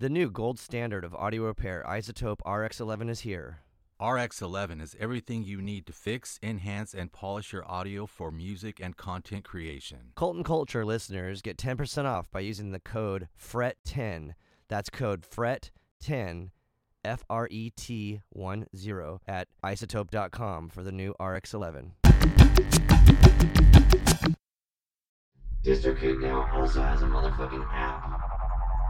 The new gold standard of audio repair, iZotope RX11, is here. RX11 is everything you need to fix, enhance, and polish your audio for music and content creation. Cult and Culture listeners get 10% off by using the code FRET10. That's code FRET10, F R E T 1 0, at izotope.com for the new RX11. DistroKid now also has a motherfucking app.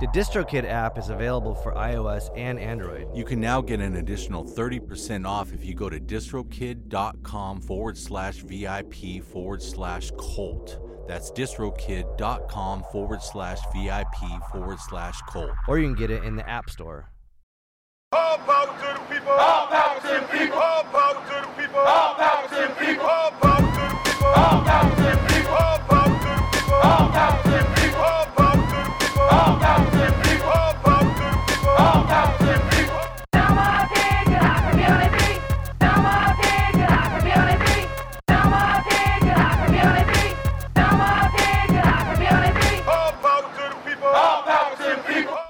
The DistroKid app is available for iOS and Android. You can now get an additional 30% off if you go to distrokid.com forward slash VIP forward slash Colt. That's distrokid.com forward slash VIP forward slash Colt. Or you can get it in the App Store. All power to the people. All power to the people. All power to the people. All power to the people. All power to the people. All power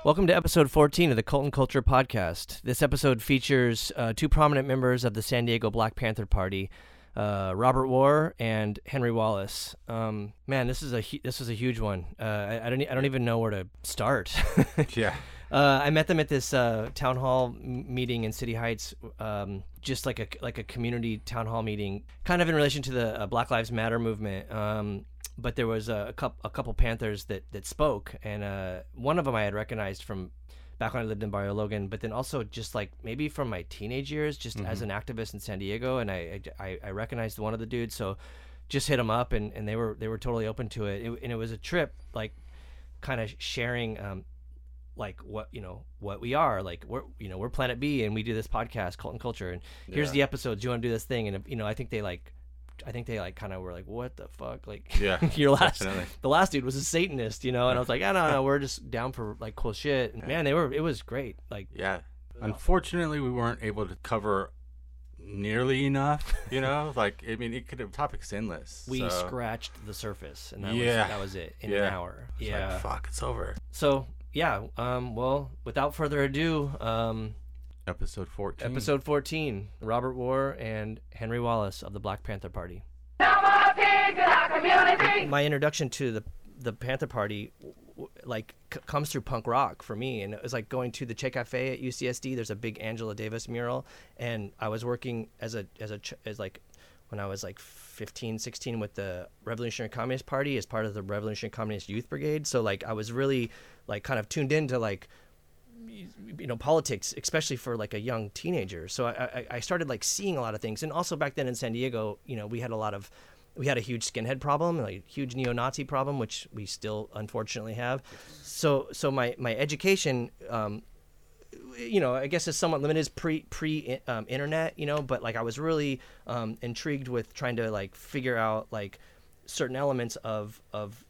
Welcome to episode 14 of the Cult and Culture Podcast. This episode features uh, two prominent members of the San Diego Black Panther Party, uh, Robert War and Henry Wallace. Um, man, this is a hu- this was a huge one. Uh, I, I don't I don't even know where to start. Yeah. Uh, I met them at this uh, town hall m- meeting in City Heights, um, just like a like a community town hall meeting, kind of in relation to the uh, Black Lives Matter movement. Um, but there was a, a couple a couple Panthers that that spoke, and uh, one of them I had recognized from back when I lived in Barrio Logan, but then also just like maybe from my teenage years, just as an activist in San Diego, and I I, I recognized one of the dudes, so just hit them up, and, and they were they were totally open to it, it and it was a trip like kind of sharing um, like what you know what we are like we're you know we're planet b and we do this podcast cult and culture and here's the episodes you want to do this thing? And you know i think they like i think they like kind of were like what the fuck like Yeah, your last definitely. the last dude was a satanist you know and i was like i don't know we're just down for like cool shit and man they were it was great like Yeah. Unfortunately, we weren't able to cover nearly enough. You know, like I mean, it could have topics endless. we so, scratched the surface and that Yeah. was that was it in an Yeah. hour it's yeah Like, fuck, it's over. so yeah um well without further ado um Episode fourteen. Episode 14 Robert War and Henry Wallace of the Black Panther Party. My introduction to the the Panther Party w- w- like c- comes through punk rock for me and it was like going to the Che Cafe at UCSD there's a big Angela Davis mural and I was working as a as a ch- as like when I was like 15 16 with the Revolutionary Communist Party as part of the Revolutionary Communist Youth Brigade so like I was really like kind of tuned into like you know politics especially for like a young teenager. So I, I started like seeing a lot of things. And also back then in san diego you know we had a lot of we had a huge skinhead problem like a huge neo-nazi problem which we still unfortunately have. So so my my education um you know, I guess is somewhat limited. Is pre pre um, internet, you know, but like I was really um, intrigued with trying to like figure out like certain elements of of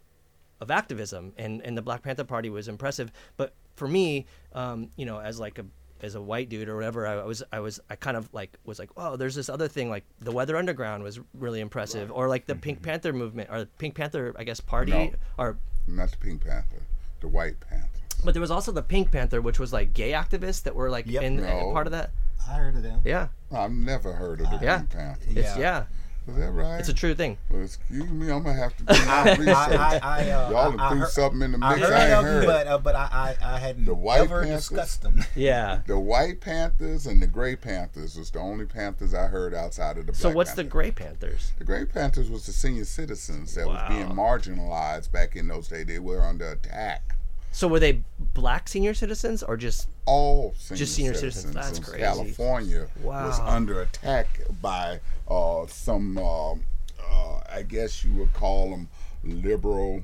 of activism, and and the Black Panther Party was impressive. But for me, um, you know, as like a as a white dude or whatever, I, was I was I kind of like was like, oh, there's this other thing like the Weather Underground was really impressive, or like the Pink Panther movement or the Pink Panther, I guess, party, No. or Not the Pink Panther, the White Panther. but there was also the Pink Panther, which was like gay activists that were like Yep. in No. part of that. I heard of them. Yeah, I've never heard of the Yeah. Pink Panther. it's Yeah. yeah, Is that right? it's a true thing. Well, excuse me, I'm gonna have to do my I, research. I, I, uh, Y'all I, I threw heard, something in the I mix heard I, ain't heard. them, but uh, but I, I, I hadn't The White ever Panthers? discussed them. Yeah. the White Panthers and the Gray Panthers was the only Panthers I heard outside of the So Black what's the Gray Panthers? The Gray Panthers was the senior citizens that Wow. was being marginalized back in those days. They were under attack. So were they black senior citizens or just all senior Just senior citizens, citizens. That's crazy. California was under attack by uh, some, uh, uh, I guess you would call them liberal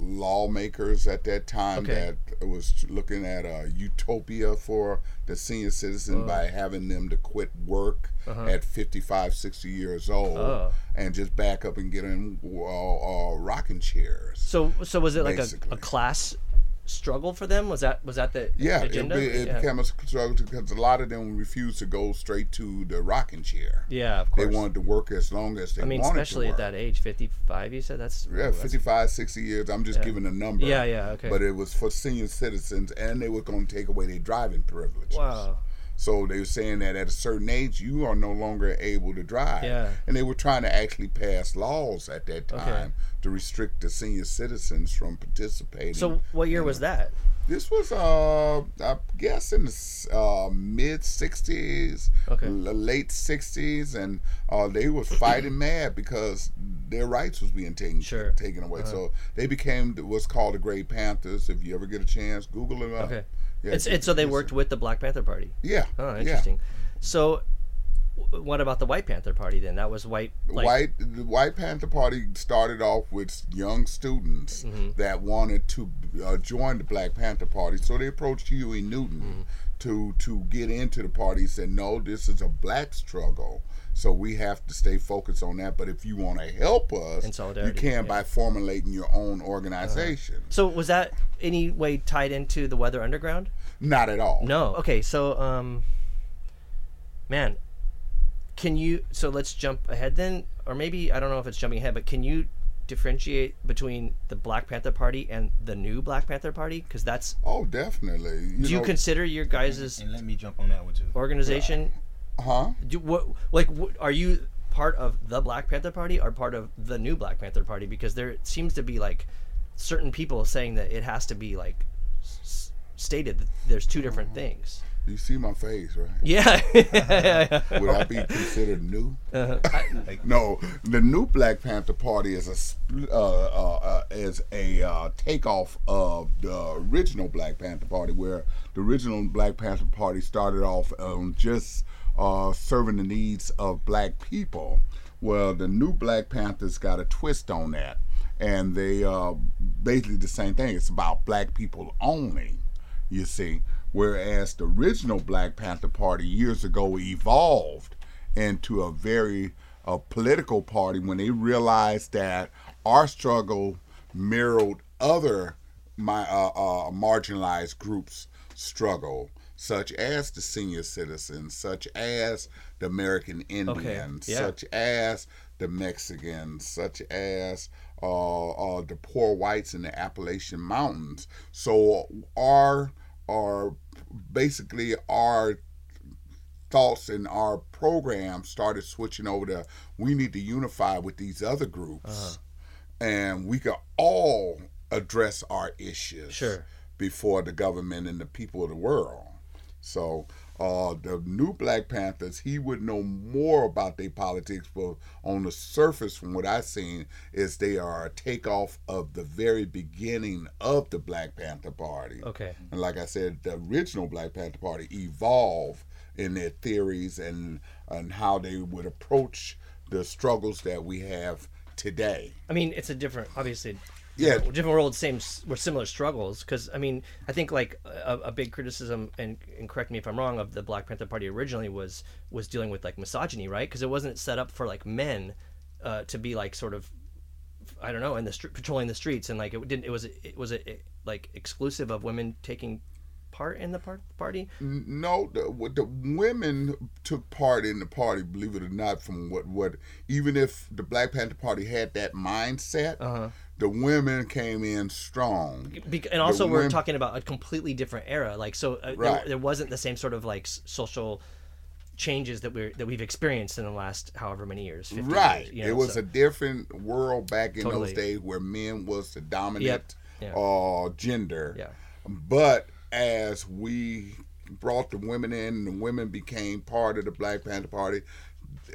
lawmakers at that time Okay. that was looking at a utopia for the senior citizen by having them to quit work at 55 60 years old Uh-huh. Oh. and just back up and get in uh, uh, rocking chairs so so was it like a, a class struggle for them? Was that was that the Yeah, it, agenda? be- it yeah. became a struggle because a lot of them refused to go straight to the rocking chair. Yeah, of course. They wanted to work as long as they I mean, wanted especially at that age, fifty-five. You said that's Yeah, that's- 55, 60 years. I'm just Yeah. giving a number. Yeah, yeah, okay. But it was for senior citizens, and they were going to take away their driving privileges. Wow. So they were saying that at a certain age, you are no longer able to drive. Yeah. And they were trying to actually pass laws at that Okay. time to restrict the senior citizens from participating. So what year was that? This was, uh, I guess, in the uh, mid '60s, Okay. l- late '60s, and uh, they was fighting mad because their rights was being taken Sure. Uh-huh. taken away. So they became what's called the Grey Panthers. If you ever get a chance, Google it up. Okay. Yeah, It's, it's so they worked with the Black Panther Party. Yeah. Oh, yeah. interesting. So, w- what about the White Panther Party then? That was white. Like, White the White Panther Party started off with young students Mm-hmm. that wanted to uh, join the Black Panther Party, so they approached Huey Newton Mm-hmm. to to get into the party. He said, "No, this is a black struggle, so we have to stay focused on that. But if you want to help us, you can yeah. by formulating your own organization. So was that any way tied into the Weather Underground? Not at all. No. Okay. So, um, man, can you? So let's jump ahead then, or maybe I don't know if it's jumping ahead, but can you differentiate between the Black Panther Party and the new Black Panther Party? Because that's. Oh, definitely. You Do you consider your guys' And let me jump on that one too. organization? huh? Do what? Like, what, are you part of the Black Panther Party or part of the new Black Panther Party? Because there seems to be like certain people saying that it has to be like s- stated that there's two different things. You see my face, right? Yeah. Would I be considered new? Uh-huh. no, the new Black Panther Party is a uh, uh, uh, is a uh, takeoff of the original Black Panther Party, where the original Black Panther Party started off um, just uh, serving the needs of black people. Well, the new Black Panthers got a twist on that, and they uh, basically the same thing. It's about black people only you see. Whereas the original Black Panther Party years ago evolved into a very uh, political party when they realized that our struggle mirrored other my, uh, uh, marginalized groups' struggle, such as the senior citizens, such as the American Indians, yeah. such as the Mexicans, such as uh, uh, the poor whites in the Appalachian Mountains. So our our basically our thoughts and our program started switching over to we need to unify with these other groups, uh-huh. and we could all address our issues Sure. before the government and the people of the world. So uh, the new Black Panthers, he would know more about their politics, but on the surface, from what I've seen, is they are a takeoff of the very beginning of the Black Panther Party. Okay. And like I said, the original Black Panther Party evolved in their theories and and how they would approach the struggles that we have today. I mean, it's a different, obviously. Yeah. different, world, same, with similar struggles. Because I mean, I think like a, a big criticism, and, and correct me if I'm wrong, of the Black Panther Party originally was was dealing with like misogyny, right? Because it wasn't set up for like men uh, to be like sort of, I don't know, in the street, patrolling the streets, and like it didn't. It was it was a, like exclusive of women taking part in the part party. No, the, the women took part in the party. Believe it or not, from what what even if the Black Panther Party had that mindset, Uh-huh. the women came in strong. Bec- and also The we're women- talking about a completely different era like so uh, there, Right. there wasn't the same sort of like social changes that we're that we've experienced in the last however many years Right. years, you it was so- a different world back in Totally. those days where men was the dominant Yeah. uh, gender. Yeah. But as we brought the women in and the women became part of the Black Panther Party,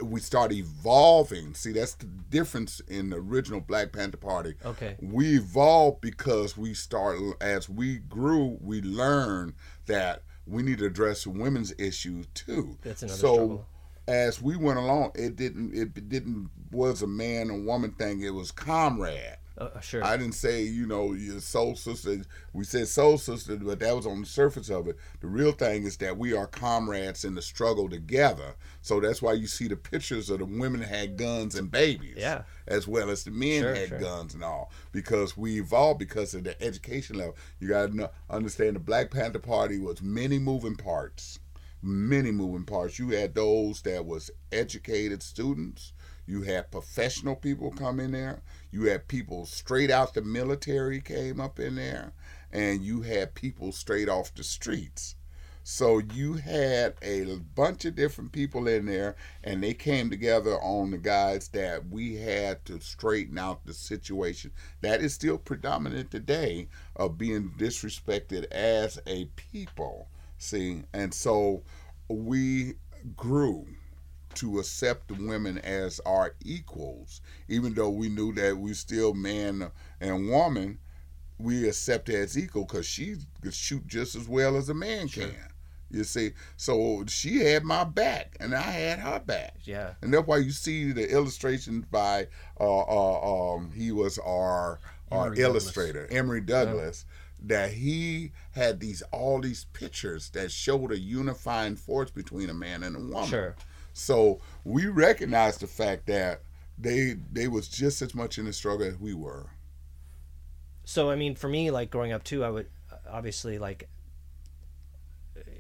we started evolving. See, that's the difference in the original Black Panther Party. Okay. We evolved because we started, as we grew, we learned that we need to address women's issues too. That's another so, struggle. as we went along, it didn't it didn't was a man and woman thing. It was comrade. Uh, uh, sure. I didn't say, you know, your soul sister. We said soul sister, but that was on the surface of it. The real thing is that we are comrades in the struggle together. So that's why you see the pictures of the women had guns and babies. Yeah. As well as the men Sure, had sure. guns and all. Because we evolved because of the education level. You got to understand the Black Panther Party was many moving parts. Many moving parts. You had those that was educated students. You had professional people come in there. You had people straight out the military came up in there, and you had people straight off the streets. So you had a bunch of different people in there, and they came together on the guys that we had to straighten out the situation that is still predominant today of being disrespected as a people. See, and so we grew to accept the women as our equals, even though we knew that we still man and woman. We accept her as equal because she could shoot just as well as a man can. You see, so she had my back and I had her back. Yeah. And that's why you see the illustrations by uh, uh um he was our our Emory Douglas. illustrator, Emory Douglas, that he had these all these pictures that showed a unifying force between a man and a woman. Sure. So we recognize the fact that they they was just as much in the struggle as we were. so I mean, for me, like growing up too, I would obviously like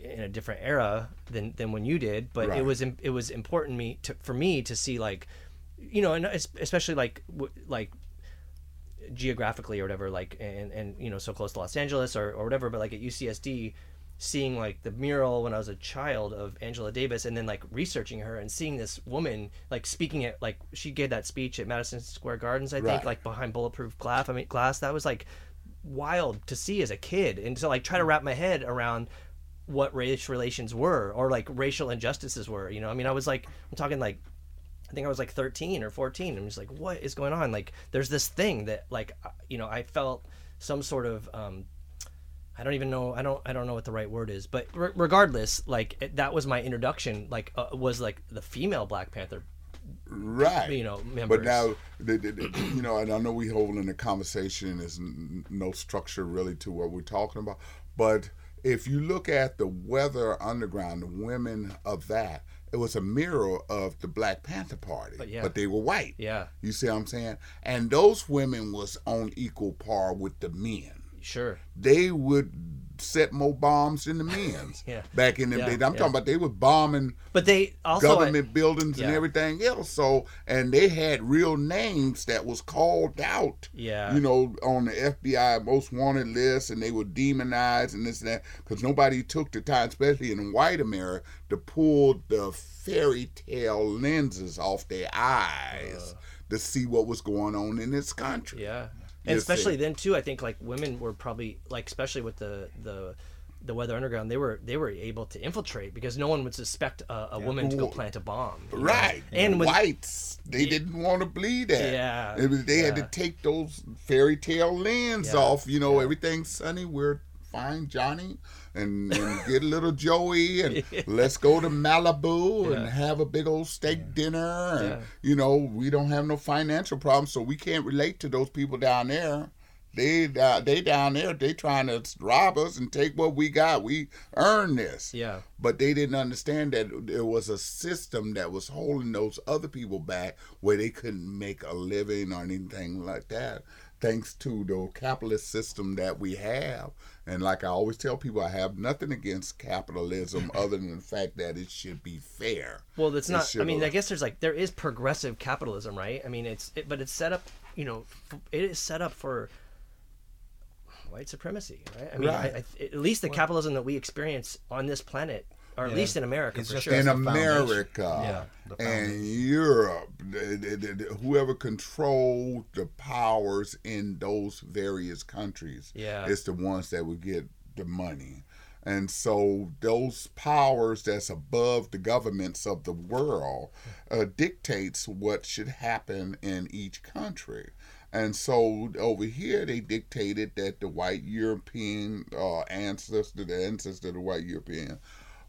in a different era than than when you did, but Right. it was it was important me to for me to see like, you know, and especially like like geographically or whatever, like and and you know, so close to Los Angeles or or whatever, but like at UCSD. Seeing like the mural when I was a child of Angela Davis, and then like researching her and seeing this woman like speaking at like she gave that speech at Madison Square Gardens, I think, Right. like behind bulletproof glass. I mean, glass. That was like wild to see as a kid and to like try to wrap my head around what race relations were or like racial injustices were you know i mean i was like i'm talking like i think i was like 13 or 14 i'm just like what is going on like there's this thing that like you know i felt some sort of um I don't even know. I don't. I don't know what the right word is. But re- regardless, like it, that was my introduction. Like uh, was like the female Black Panther. Right. You know, members. But now, the, the, the- you know, and I know we holding the conversation. There's n- no structure really to what we're talking about. But if you look at the Weather Underground, the women of that, it was a mirror of the Black Panther Party. But yeah. But they were white. Yeah. You see what I'm saying? And those women was on equal par with the men. Sure. They would set more bombs than the men's. Yeah. Back in the Yeah, days. I'm yeah. talking about they were bombing But they also I- government buildings and everything else. So, and they had real names that was called out. Yeah. You know, on the FBI most wanted list, and they were demonized and this and that because nobody took the time, especially in white America, to pull the fairy tale lenses off their eyes uh. to see what was going on in this country. Yeah, and especially see. then too. I think like women were probably like, especially with the the the Weather Underground, they were they were able to infiltrate because no one would suspect a, a woman to go plant a bomb. you know? Right. And whites, they didn't want to bleed that. Yeah, It was, they had to take those fairy tale lens Yeah, off. You know, everything's sunny. We're fine, Johnny, and, and get a little Joey, and let's go to Malibu and have a big old steak dinner. And, Yeah. you know, we don't have no financial problems, so we can't relate to those people down there. They uh, they down there. They trying to rob us and take what we got. We earned this yeah, but they didn't understand that there was a system that was holding those other people back where they couldn't make a living or anything like that thanks to the capitalist system that we have and like i always tell people i have nothing against capitalism other than the fact that it should be fair well, that's It not. I mean, have- I guess there's like there is progressive capitalism, right? I mean, it's it, but it's set up. You know, f- it is set up for white supremacy, right? I mean, Right. I, I, at least the capitalism that we experience on this planet, or at least in America, It's for just sure. in. America Yeah, and. Europe, whoever controlled the powers in those various countries Yeah. is the ones that would get the money. And so those powers that's above the governments of the world uh, dictates what should happen in each country. And so over here, they dictated that the white European uh, ancestor, the ancestor of the white European,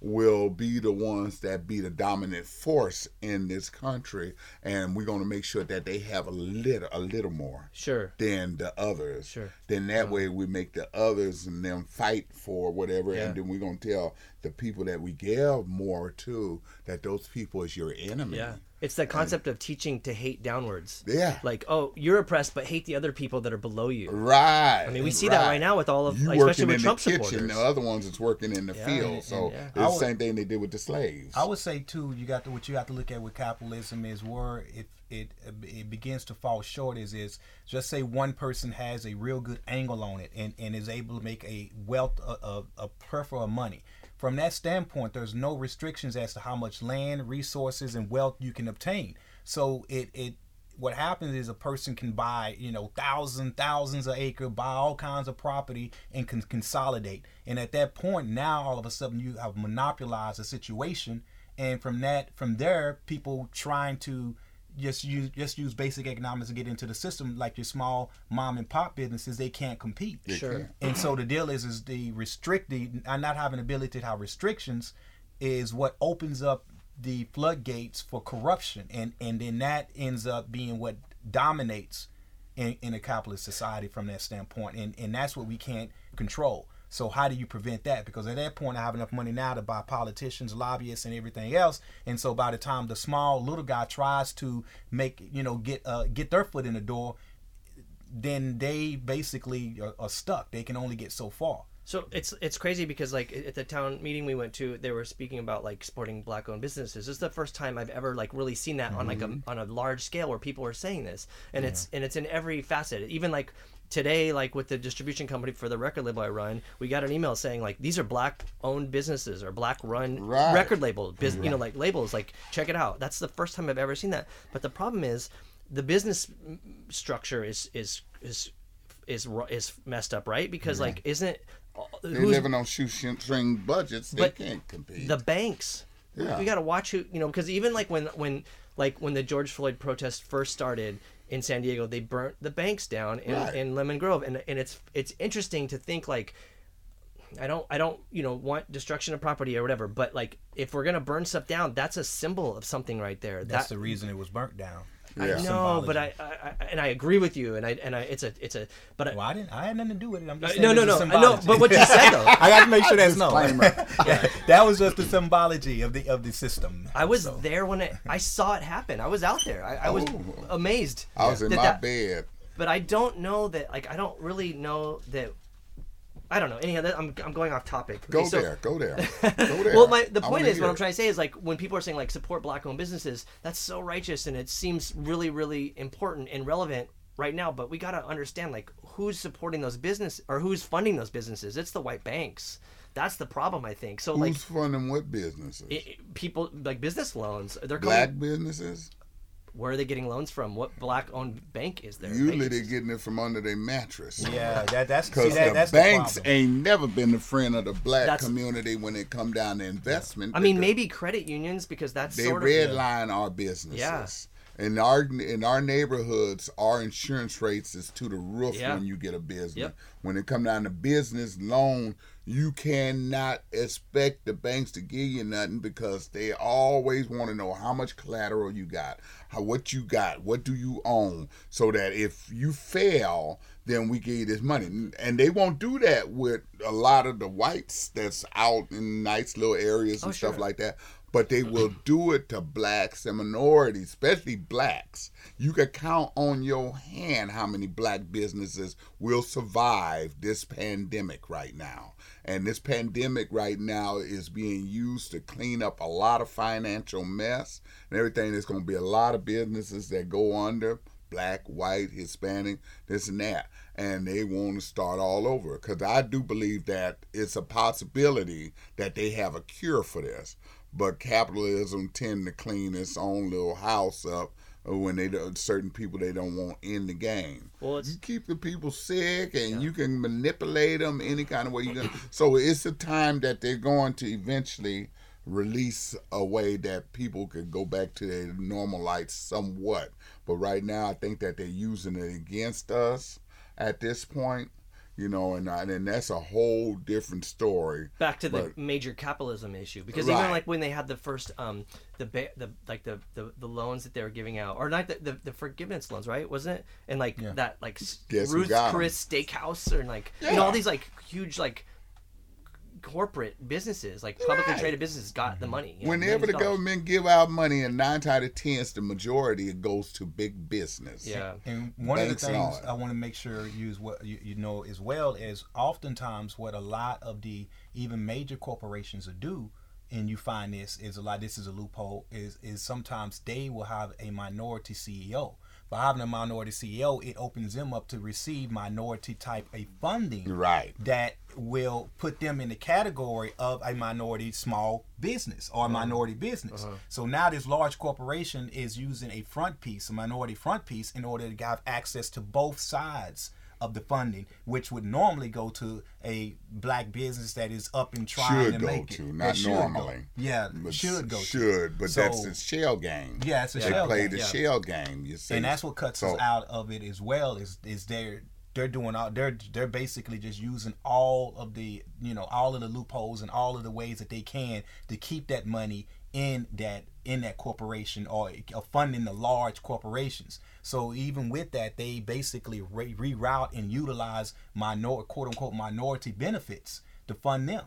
will be the ones that be the dominant force in this country, and we're going to make sure that they have a little, a little more Sure. than the others. Sure. Then that way we make the others and them fight for whatever, Yeah. and then we're gonna tell the people that we give more to that those people is your enemy. Yeah. It's that concept of teaching to hate downwards. Yeah. Like, oh, you're oppressed, but hate the other people that are below you. Right. I mean, we see that right now with all of, you like, especially with in Trump the kitchen, supporters. the other ones is working in the Yeah, field. and- so and- yeah. it's I the same thing they did with the slaves. I would say too, you got to what you have to look at with capitalism is where it it it begins to fall short is is just say one person has a real good angle on it and, and is able to make a wealth a, a, a plethora of money. From that standpoint, there's no restrictions as to how much land, resources, and wealth you can obtain. So it it what happens is a person can buy you know thousands thousands of acre buy all kinds of property and can consolidate and at that point now all of a sudden you have monopolized a situation and from that from there people trying to just use just use basic economics to get into the system like your small mom and pop businesses they can't compete. Sure. and so the deal is is the restrict the uh, not having ability to have restrictions is what opens up the floodgates for corruption. And and then that ends up being what dominates in, in a capitalist society from that standpoint. And and that's what we can't control so how do you prevent that? Because at that point i have enough money now to buy politicians lobbyists and everything else. And so by the time the small little guy tries to make you know get uh, get their foot in the door then they basically are, are stuck. They can only get so far. So it's it's crazy because like at the town meeting we went to, they were speaking about like supporting black-owned businesses. This is the first time I've ever like really seen that on like a on a large scale where people are saying this, and it's and it's in every facet. Even like today, like with the distribution company for the record label I run, we got an email saying like these are black-owned businesses or black-run Right. record label, bus- you know, like labels. Like check it out. That's the first time I've ever seen that. But the problem is the business structure is is is is is messed up, right? Because like isn't uh, They're living on shoestring budgets. They can't compete. the banks. Yeah. We got to watch who you know because even like when when like when the George Floyd protest first started in San Diego, they burnt the banks down in, Right. in Lemon Grove, and and it's it's interesting to think like. I don't, I don't, you know, want destruction of property or whatever. But like, if we're gonna burn stuff down, that's a symbol of something right there. that's that, the reason it was burnt down I know, Symbology. but I, I, I, and I agree with you, and I, and I, it's a, it's a, but I, well i didn't i had nothing to do with it i'm just Uh, saying no, no, there's no, a I but what you said though, I got to make sure that's no. Disclaimer. that was just the symbology of the of the system. I was So, there when it, I saw it happen. I was out there. I, I was Oh. amazed. I was in that my that- bed. But I don't know that. Like, I don't really know that. I don't know. Anyhow, that, I'm, I'm going off topic. Go so- there. Go there. Go there. Well, my the point is, what I'm trying to say is like when people are saying like support black-owned businesses, that's so righteous and it seems really, really important and relevant right now. But we got to understand like who's supporting those business or who's funding those businesses. It's the white banks. That's the problem, I think. So like Who's funding what businesses? i i- people like business loans, they're Black coming. businesses? Where are they getting loans from? What black-owned bank is there? Usually They- they're getting it from under their mattress. yeah, that that's Because that, the that's banks the ain't never been a friend of the black That's- community when it come down to investment. I mean, maybe credit unions because that's they sort of redline our businesses. Yeah. In our in our neighborhoods, our insurance rates is to the roof Yeah. when you get a business. Yep. When it come down to business loan, you cannot expect the banks to give you nothing because they always want to know how much collateral you got, how what you got, what do you own, so that if you fail, then we give you this money. And they won't do that with a lot of the whites that's out in nice little areas and Oh, stuff sure. like that but they will do it to blacks and minorities, especially blacks. You can count on your hand how many black businesses will survive this pandemic right now. And this pandemic right now is being used to clean up a lot of financial mess and everything. There's going to be a lot of businesses that go under black, white, Hispanic, this and that. And they want to start all over. Because I do believe that it's a possibility that they have a cure for this. But capitalism tend to clean its own little house up when they uh, certain people they don't want in the game. Well, you keep the people sick and you can manipulate them any kind of way you can. So it's a time that they're going to eventually release a way that people could go back to their normal life somewhat. But right now, I think that they're using it against us at this point you know, and I- and that's a whole different story. back to the major capitalism issue because Right. even like when they had the first um the ba- the like the, the the loans that they were giving out or not the the, the forgiveness loans right wasn't it and like that like Guess Ruth? Chris Steakhouse or like you know all these like huge like corporate businesses like publicly Right. traded businesses got the mm-hmm. money you know, Whenever the dollars. government give out money, and nine out of ten, the majority it goes to big business. yeah And one Banks of the things. I want to make sure you is what you, you know as well is oftentimes what a lot of the even major corporations will do, and you find this is a lot. This is a loophole. Is is sometimes they will have a minority CEO. By having a minority CEO, it opens them up to receive minority type a funding Right. that will put them in the category of a minority small business or a uh-huh. minority business. Uh-huh. So now this large corporation is using a front piece, a minority front piece, in order to have access to both sides of the funding, which would normally go to a black business that is up and trying Should to go make to, it. not should go. normally. Yeah, But should go to. Should, but So- that's the shell game. Yeah, it's a they shell play game. the Yeah. shell game. You see, and that's what cuts So- us out of it as well is is they're they're doing all they're they're basically just using all of the you know all of the loopholes and all of the ways that they can to keep that money in that in that corporation or, or funding the large corporations so even with that they basically re- reroute and utilize minor quote unquote minority benefits to fund them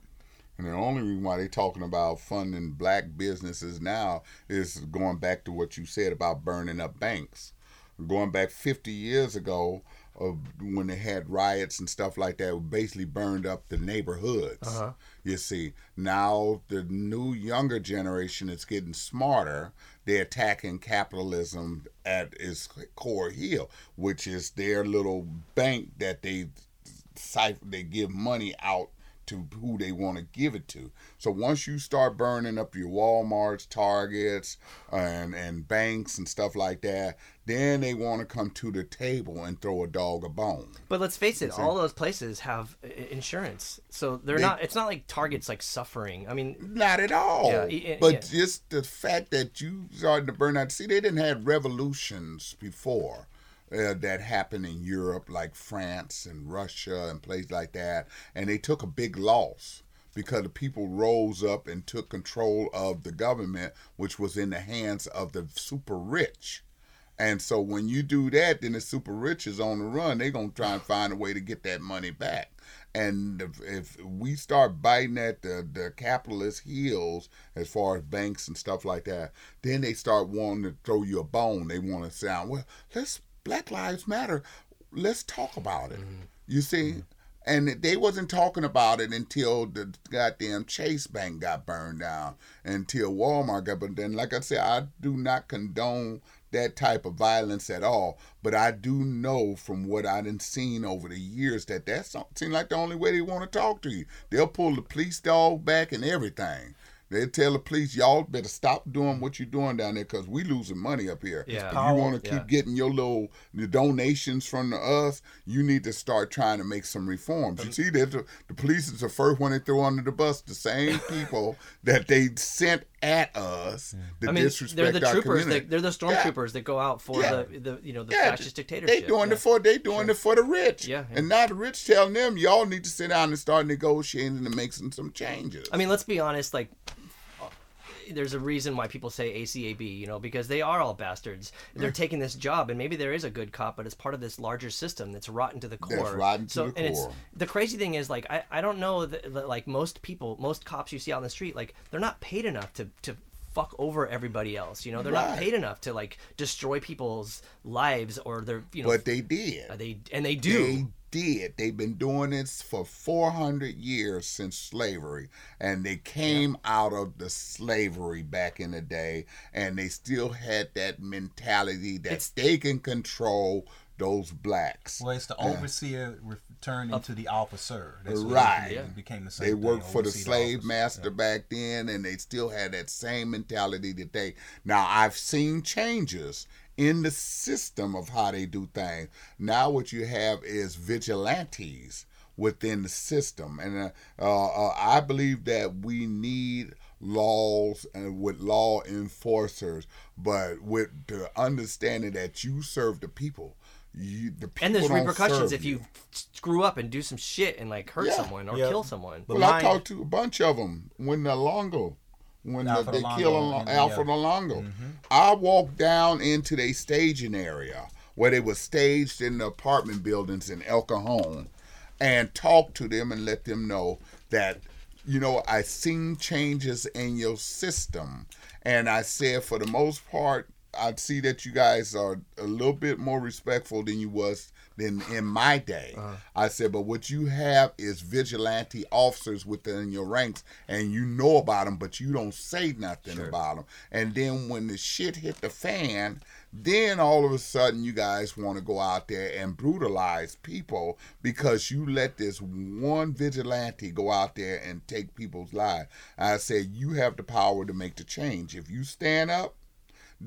And the only reason why they're talking about funding black businesses now is going back to what you said about burning up banks. Going back 50 years ago, uh, when they had riots and stuff like that, basically burned up the neighborhoods. You see, now the new younger generation is getting smarter. They're attacking capitalism at its core heel, which is their little bank that they they give money out to who they want to give it to. So once you start burning up your Walmarts, Targets, and and banks and stuff like that, then they want to come to the table and throw a dog a bone. But let's face it, all those places have insurance, so they're They- not. It's not like Target's like suffering. I mean, Not at all. Yeah, y- but yeah. just the fact that you started to burn out. See, they didn't have revolutions before. Uh, that happened in Europe, like France and Russia and places like that, and they took a big loss because the people rose up and took control of the government, which was in the hands of the super rich. And so when you do that, then the super rich is on the run. They're gonna try and find a way to get that money back. And if, if we start biting at the, the capitalist heels as far as banks and stuff like that, then they start wanting to throw you a bone. They want to sound well. Let's Black Lives Matter. Let's talk about it. Mm-hmm. You see. Mm-hmm. And they wasn't talking about it until the goddamn Chase Bank got burned down, until Walmart got. But then, like I said, I do not condone that type of violence at all. But I do know from what I done seen over the years that that seems like the only way they want to talk to you. They'll pull the police dog back and everything. They tell the police, y'all better stop doing what you're doing down there because we losing money up here. Yeah. If you want to keep yeah. getting your little the donations from the us, you need to start trying to make some reforms. You see, that the, the police is the first one they throw under the bus. The same people that they sent at us I mean, they're the troopers. That, they're the Yeah. stormtroopers that go out for Yeah. the, the you know the Yeah, fascist dictatorship. They doing yeah. it for they doing it for the rich. Yeah, yeah. And now the rich telling them y'all need to sit down and start negotiating and making some changes. I mean, let's be honest. Like, there's a reason why people say ACAB, you know, because they are all bastards. They're taking this job, and maybe there is a good cop, but it's part of this larger system that's rotten to the core. That's rotten to so, the and it's core. the crazy thing is, like, I, I don't know that, that, like most people, most cops you see out in the street, like, they're not paid enough to to fuck over everybody else. You know, they're not paid enough to like destroy people's lives or their, you know, but they did. they and they do. They did. They've been doing this for 400 years since slavery. And they came out of the slavery back in the day. And they still had that mentality that It's- they can control those blacks. well it's the uh, overseer re- turned into the officer That's what Right. it became the same They thing, worked for the slave officer. master back then, and they still had that same mentality today. Now, I've seen changes in the system of how they do things. Now, what you have is vigilantes within the system, and uh, uh, uh, I believe that we need laws and with law enforcers, but with the understanding that you serve the people. You, the people and there's don't repercussions serve if you screw up and do some shit and like hurt Yeah. someone or Yeah. kill someone. But well, I talked to a bunch of them when the Longo, when the, Alfred they Olango kill and- Alon- yeah. Alfred Olango. Uh, mm-hmm. I walked down into the staging area where they were staged in the apartment buildings in El Cajon and talked to them and let them know that, you know, I seen changes in your system. And I said, for the most part, I see that you guys are a little bit more respectful than you was than in my day. Uh-huh. I said, but what you have is vigilante officers within your ranks, and you know about them, but you don't say nothing about them. And then when the shit hit the fan, then all of a sudden you guys want to go out there and brutalize people because you let this one vigilante go out there and take people's lives. I said, you have the power to make the change. If you stand up,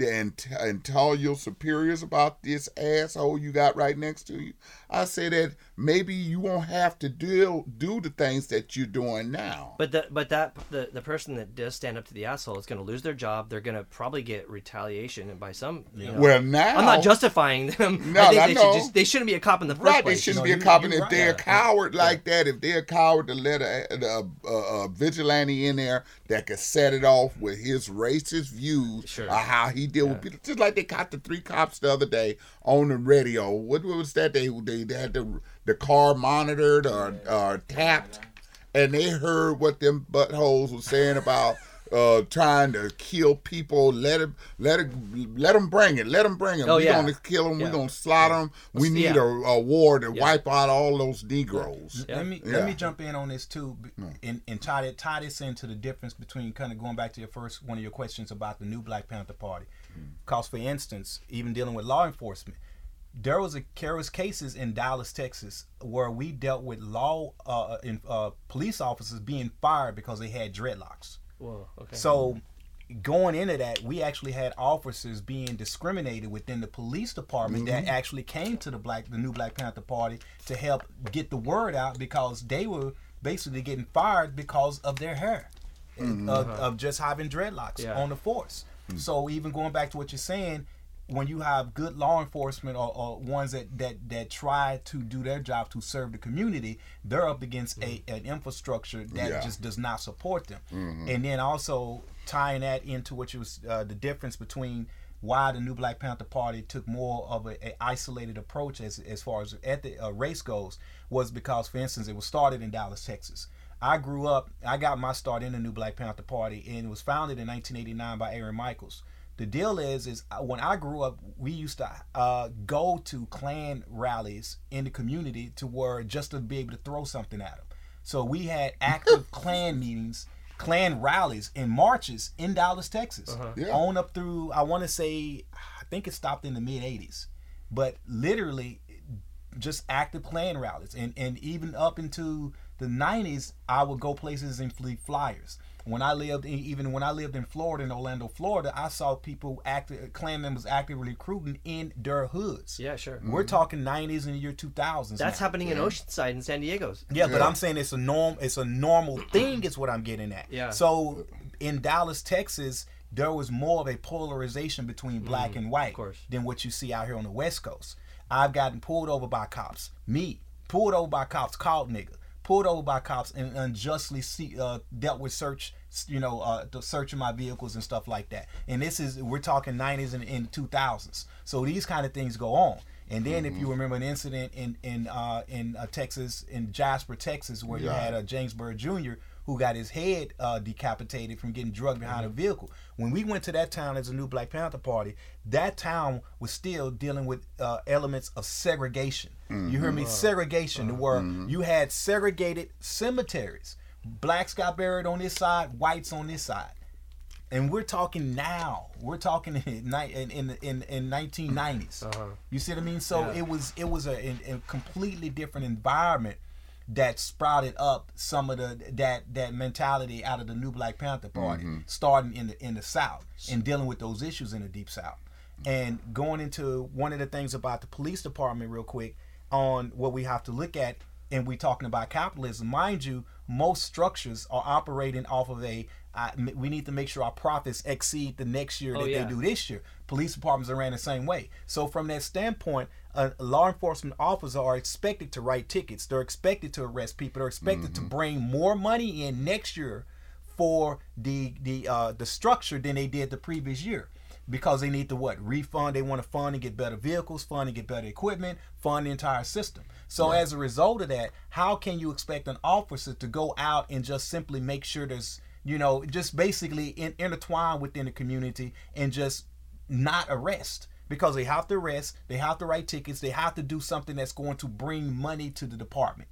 and, and tell your superiors about this asshole you got right next to you. I say that maybe you won't have to deal do the things that you're doing now. But the, but that the, the person that does stand up to the asshole is going to lose their job. They're going to probably get retaliation and by some. You know, well, now I'm not justifying them. No, I think I they know. should just they shouldn't be a cop in the first Right, they shouldn't No, be a cop, you and if right. they're a Yeah. coward like that, if they're a coward to let a, a, a, a vigilante in there that could set it off with his racist views Sure. of how he deal with people, just like they caught the three cops the other day on the radio. What was that? They they, they had the the car monitored or, or tapped, and they heard what them buttholes was saying about. Uh, trying to kill people. Let him, let it, let them bring it. Let them bring it. Oh, we yeah. gonna kill them. Yeah. We gonna slaughter them. We Let's- need yeah. a, a war to Yeah. wipe out all those Negroes. Yeah. Let me Yeah. let me jump in on this too, and and tie that tie this into the difference between kind of going back to your first one of your questions about the new Black Panther Party. Because for instance, even dealing with law enforcement, there was a there was cases in Dallas, Texas, where we dealt with law uh, in, uh, police officers being fired because they had dreadlocks. Whoa, okay. So going into that, we actually had officers being discriminated within the police department that actually came to the black the new Black Panther Party to help get the word out because they were basically getting fired because of their hair. Of, of just having dreadlocks Yeah. on the force. So even going back to what you're saying, when you have good law enforcement or, or ones that, that that try to do their job to serve the community, they're up against a an infrastructure that Yeah. just does not support them. And then also tying that into what was uh, the difference between why the new Black Panther Party took more of a, a isolated approach as as far as at the uh, race goes was because, for instance, it was started in Dallas, Texas. I grew up. I got my start in the new Black Panther Party, and it was founded in 1989 by Aaron Michaels. The deal is, is uh, when I grew up, we used to uh, go to Klan rallies in the community to where just to be able to throw something at them. So we had active Klan meetings, Klan rallies, and marches in Dallas, Texas, Yeah. on up through. I want to say, I think it stopped in the mid '80s, but literally just active Klan rallies, and and even up into the '90s, I would go places and flee flyers. When I lived, in, even when I lived in Florida, in Orlando, Florida, I saw people active Klan members actively recruiting in their hoods. yeah, sure. We're talking '90s and the year 2000s. That's now. happening in Oceanside in San Diego's. Yeah, but I'm saying it's a norm. It's a normal thing. Is what I'm getting at. Yeah. So in Dallas, Texas, there was more of a polarization between black and white Mm, course. than what you see out here on the West Coast. I've gotten pulled over by cops. Me pulled over by cops, called nigga. Pulled over by cops and unjustly see, uh, dealt with search, you know, uh, the searching my vehicles and stuff like that. And this is we're talking 90s and, and 2000s. So these kind of things go on. And then if you remember an incident in in uh, in uh, Texas, in Jasper, Texas, where you had uh, James Byrd Jr. who got his head uh, decapitated from getting drugged behind a mm-hmm. vehicle. When we went to that town as a new Black Panther Party, that town was still dealing with uh, elements of segregation. You hear me? Mm-hmm. Segregation, to uh, where mm-hmm. you had segregated cemeteries. Blacks got buried on this side, whites on this side and we're talking now. We're talking in in in in, in 1990s. Uh-huh. You see what I mean? So Yeah. it was it was a, a completely different environment that sprouted up some of the that that mentality out of the new Black Panther Party, mm-hmm. starting in the in the South and dealing with those issues in the Deep South. And going into one of the things about the police department, real quick, on what we have to look at, and we're talking about capitalism. Mind you, most structures are operating off of a I, m- we need to make sure our profits exceed the next year Oh, that yeah. they do this year. Police departments are ran the same way. So from that standpoint, uh, law enforcement officers are expected to write tickets. They're expected to arrest people. They're expected to bring more money in next year for the the uh, the structure than they did the previous year. Because they need to what? Refund. They want to fund and get better vehicles fund and get better equipment fund the entire system. So as a result of that how can you expect an officer to go out and just simply make sure there's you know just basically in, intertwine within the community and just not arrest because they have to arrest they have to write tickets they have to do something that's going to bring money to the department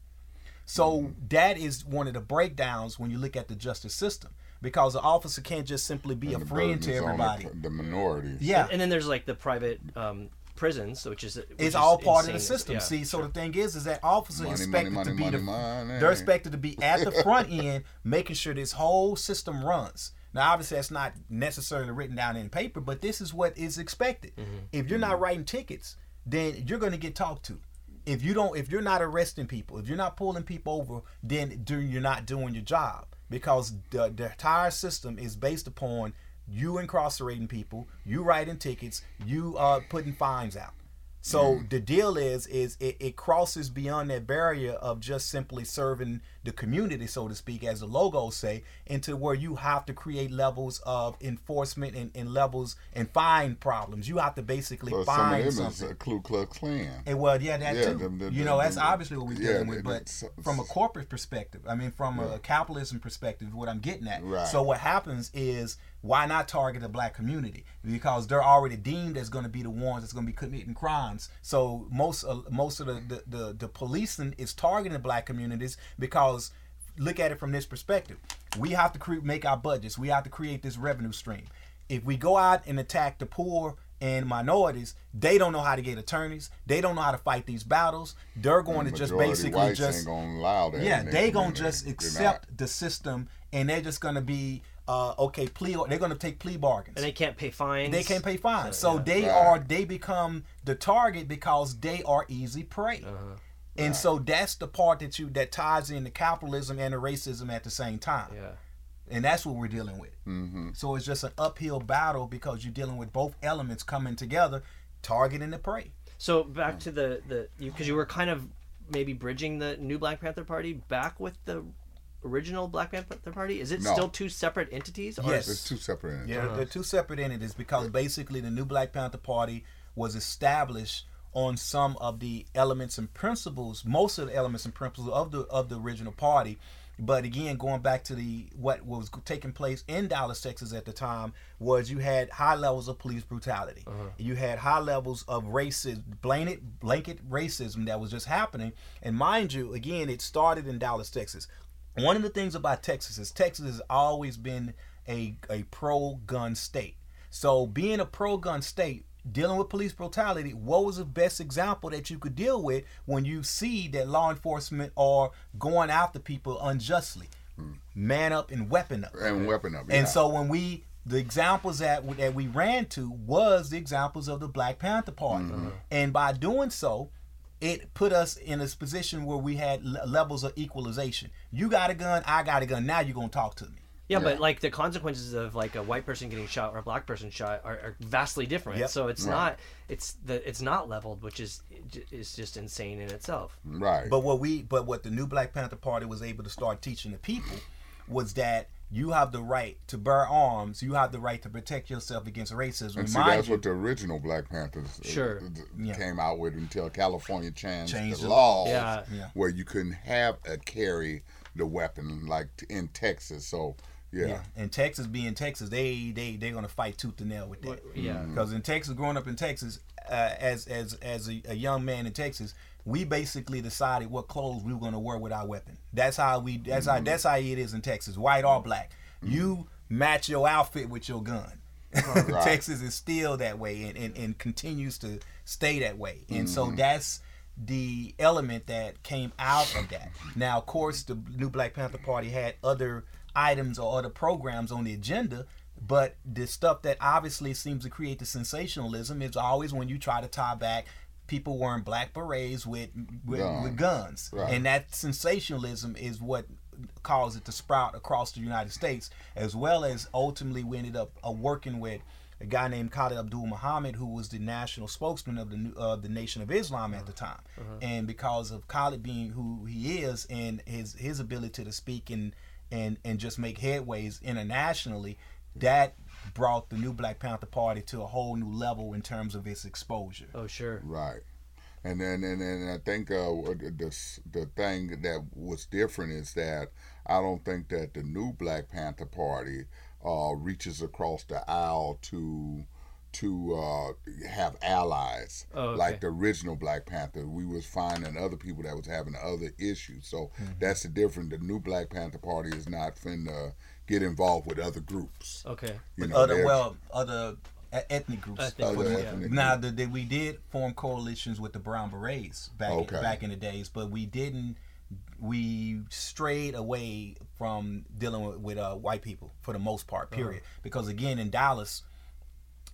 so that is one of the breakdowns when you look at the justice system because the officer can't just simply be a And the friend to is on the- everybody. The, minorities. Yeah, And then there's like the private um, prisons, which is which it's is all part of the system. Yeah, See, so sure. the thing is, is that officers Money, expected money, to be money, the money. they're expected to be at the front end, making sure this whole system runs. Now, obviously, that's not necessarily written down in paper, but this is what is expected. Mm-hmm. If you're not writing tickets, then you're going to get talked to. If you don't, if you're not arresting people, if you're not pulling people over, then do- you're not doing your job because the, the entire system is based upon you incarcerating people, you writing tickets, you uh, putting fines out. So the deal is, is it, it crosses beyond that barrier of just simply serving the community, so to speak, as the logos say, into where you have to create levels of enforcement and, and levels and find problems. You have to basically Well, some of them something. is a Ku Klux Klan. And well, yeah, that Yeah, too. them- them- you know, that's them- obviously what we're yeah, dealing with. But so- from a corporate perspective, I mean, from a capitalism perspective, what I'm getting at. Right. So what happens is, why not target the black community? Because they're already deemed as going to be the ones that's going to be committing crimes. So most uh, most of the, the the the policing is targeting the black communities because look at it from this perspective. We have to cre- make our budgets. We have to create this revenue stream. If we go out and attack the poor and minorities, they don't know how to get attorneys. They don't know how to fight these battles. They're going to just basically just ain't gonna allow that. yeah, in their they gonna just accept the system, and they're just gonna be uh, okay. Plea. They're gonna take plea bargains. and they can't pay fines. They can't pay fines, so yeah. they Right. are they become the target because they are easy prey. Uh-huh. And so that's the part that you that ties in the capitalism and the racism at the same time, Yeah. and that's what we're dealing with. Mm-hmm. So it's just an uphill battle because you're dealing with both elements coming together, targeting the prey. So back to the the you because you were kind of maybe bridging the new Black Panther Party back with the original Black Panther Party. Is it No. still two separate entities? Or Yes. It's two separate entities. Yeah, they're two separate entities because basically the new Black Panther Party was established on some of the elements and principles, most of the elements and principles of the of the original party. But again, going back to the what was taking place in Dallas, Texas at the time was you had high levels of police brutality. Uh-huh. You had high levels of racism, blanket blanket racism that was just happening. And mind you, again, it started in Dallas, Texas. One of the things about Texas is Texas has always been a, a pro gun state. So being a pro gun state, dealing with police brutality, what was the best example that you could deal with when you see that law enforcement are going after people unjustly? Man up and weapon up. And weapon up. Yeah. And so when we the examples that that we ran to was the examples of the Black Panther Party, Mm-hmm. and by doing so, it put us in a position where we had le- levels of equalization. You got a gun, I got a gun. Now you're gonna talk to me. Yeah, but like the consequences of like a white person getting shot or a black person shot are, are vastly different. Yep. So it's Right. not it's the it's not leveled, which is is just insane in itself. right. But what we, but what the new Black Panther Party was able to start teaching the people was that you have the right to bear arms. You have the right to protect yourself against racism. and see, that's you, what the original Black Panthers uh, Sure. uh, Yeah. came out with until California changed, Changed the the- laws Yeah. Yeah. where you couldn't have a carry the weapon like t- in Texas. So yeah, Yeah, and Texas being Texas, they they they're gonna fight tooth and nail with that. Yeah. Mm-hmm. Because in Texas, growing up in Texas, uh, as as as a, a young man in Texas, we basically decided what clothes we were gonna wear with our weapon. That's how we. That's Mm-hmm. how that's how it is in Texas, white or black. You match your outfit with your gun. Right. Texas is still that way and, and, and continues to stay that way. And Mm-hmm. so that's the element that came out of that. Now, of course, the new Black Panther Party had other items or other programs on the agenda, but the stuff that obviously seems to create the sensationalism is always when you try to tie back people wearing black berets with with, Guns. with guns. Right. And that sensationalism is what caused it to sprout across the United States, as well as ultimately we ended up uh, working with a guy named Khalid Abdul Muhammad, who was the national spokesman of the new- uh, the Nation of Islam at the time. And because of Khalid being who he is and his his ability to speak and and and just make headways internationally, that brought the new Black Panther Party to a whole new level in terms of its exposure. Oh sure. Right. And then and, and I think uh, the the thing that was different is that I don't think that the new Black Panther Party uh, reaches across the aisle to to uh, have allies Oh, okay. like the original Black Panther. We was finding other people that was having other issues. So Mm-hmm. that's the difference. The new Black Panther Party is not finna get involved with other groups. Okay. You know, other well other ethnic groups. Ethnic Other groups, Now, yeah. ethnic Now, the, the, we did form coalitions with the Brown Berets back Okay. back in the days, but we didn't. We strayed away from dealing with, with uh, white people for the most part. Period. Because again, in Dallas.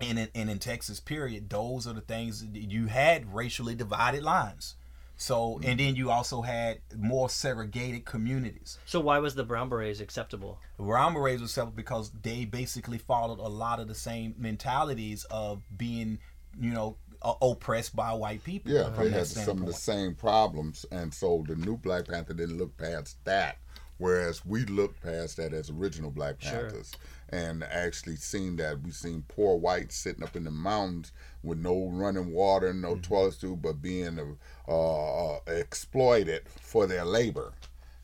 And in, and in Texas, period, those are the things that you had racially divided lines. So, and then you also had more segregated communities. So why was the brown berets acceptable? Brown Berets was acceptable because they basically followed a lot of the same mentalities of being, you know, uh, oppressed by white people. Yeah, from they that had some of the same problems, and so the new Black Panther didn't look past that, whereas we looked past that as original Black Sure. And actually seen that We've seen poor whites sitting up in the mountains with no running water, no Mm-hmm. toilets to, but being uh, uh, exploited for their labor,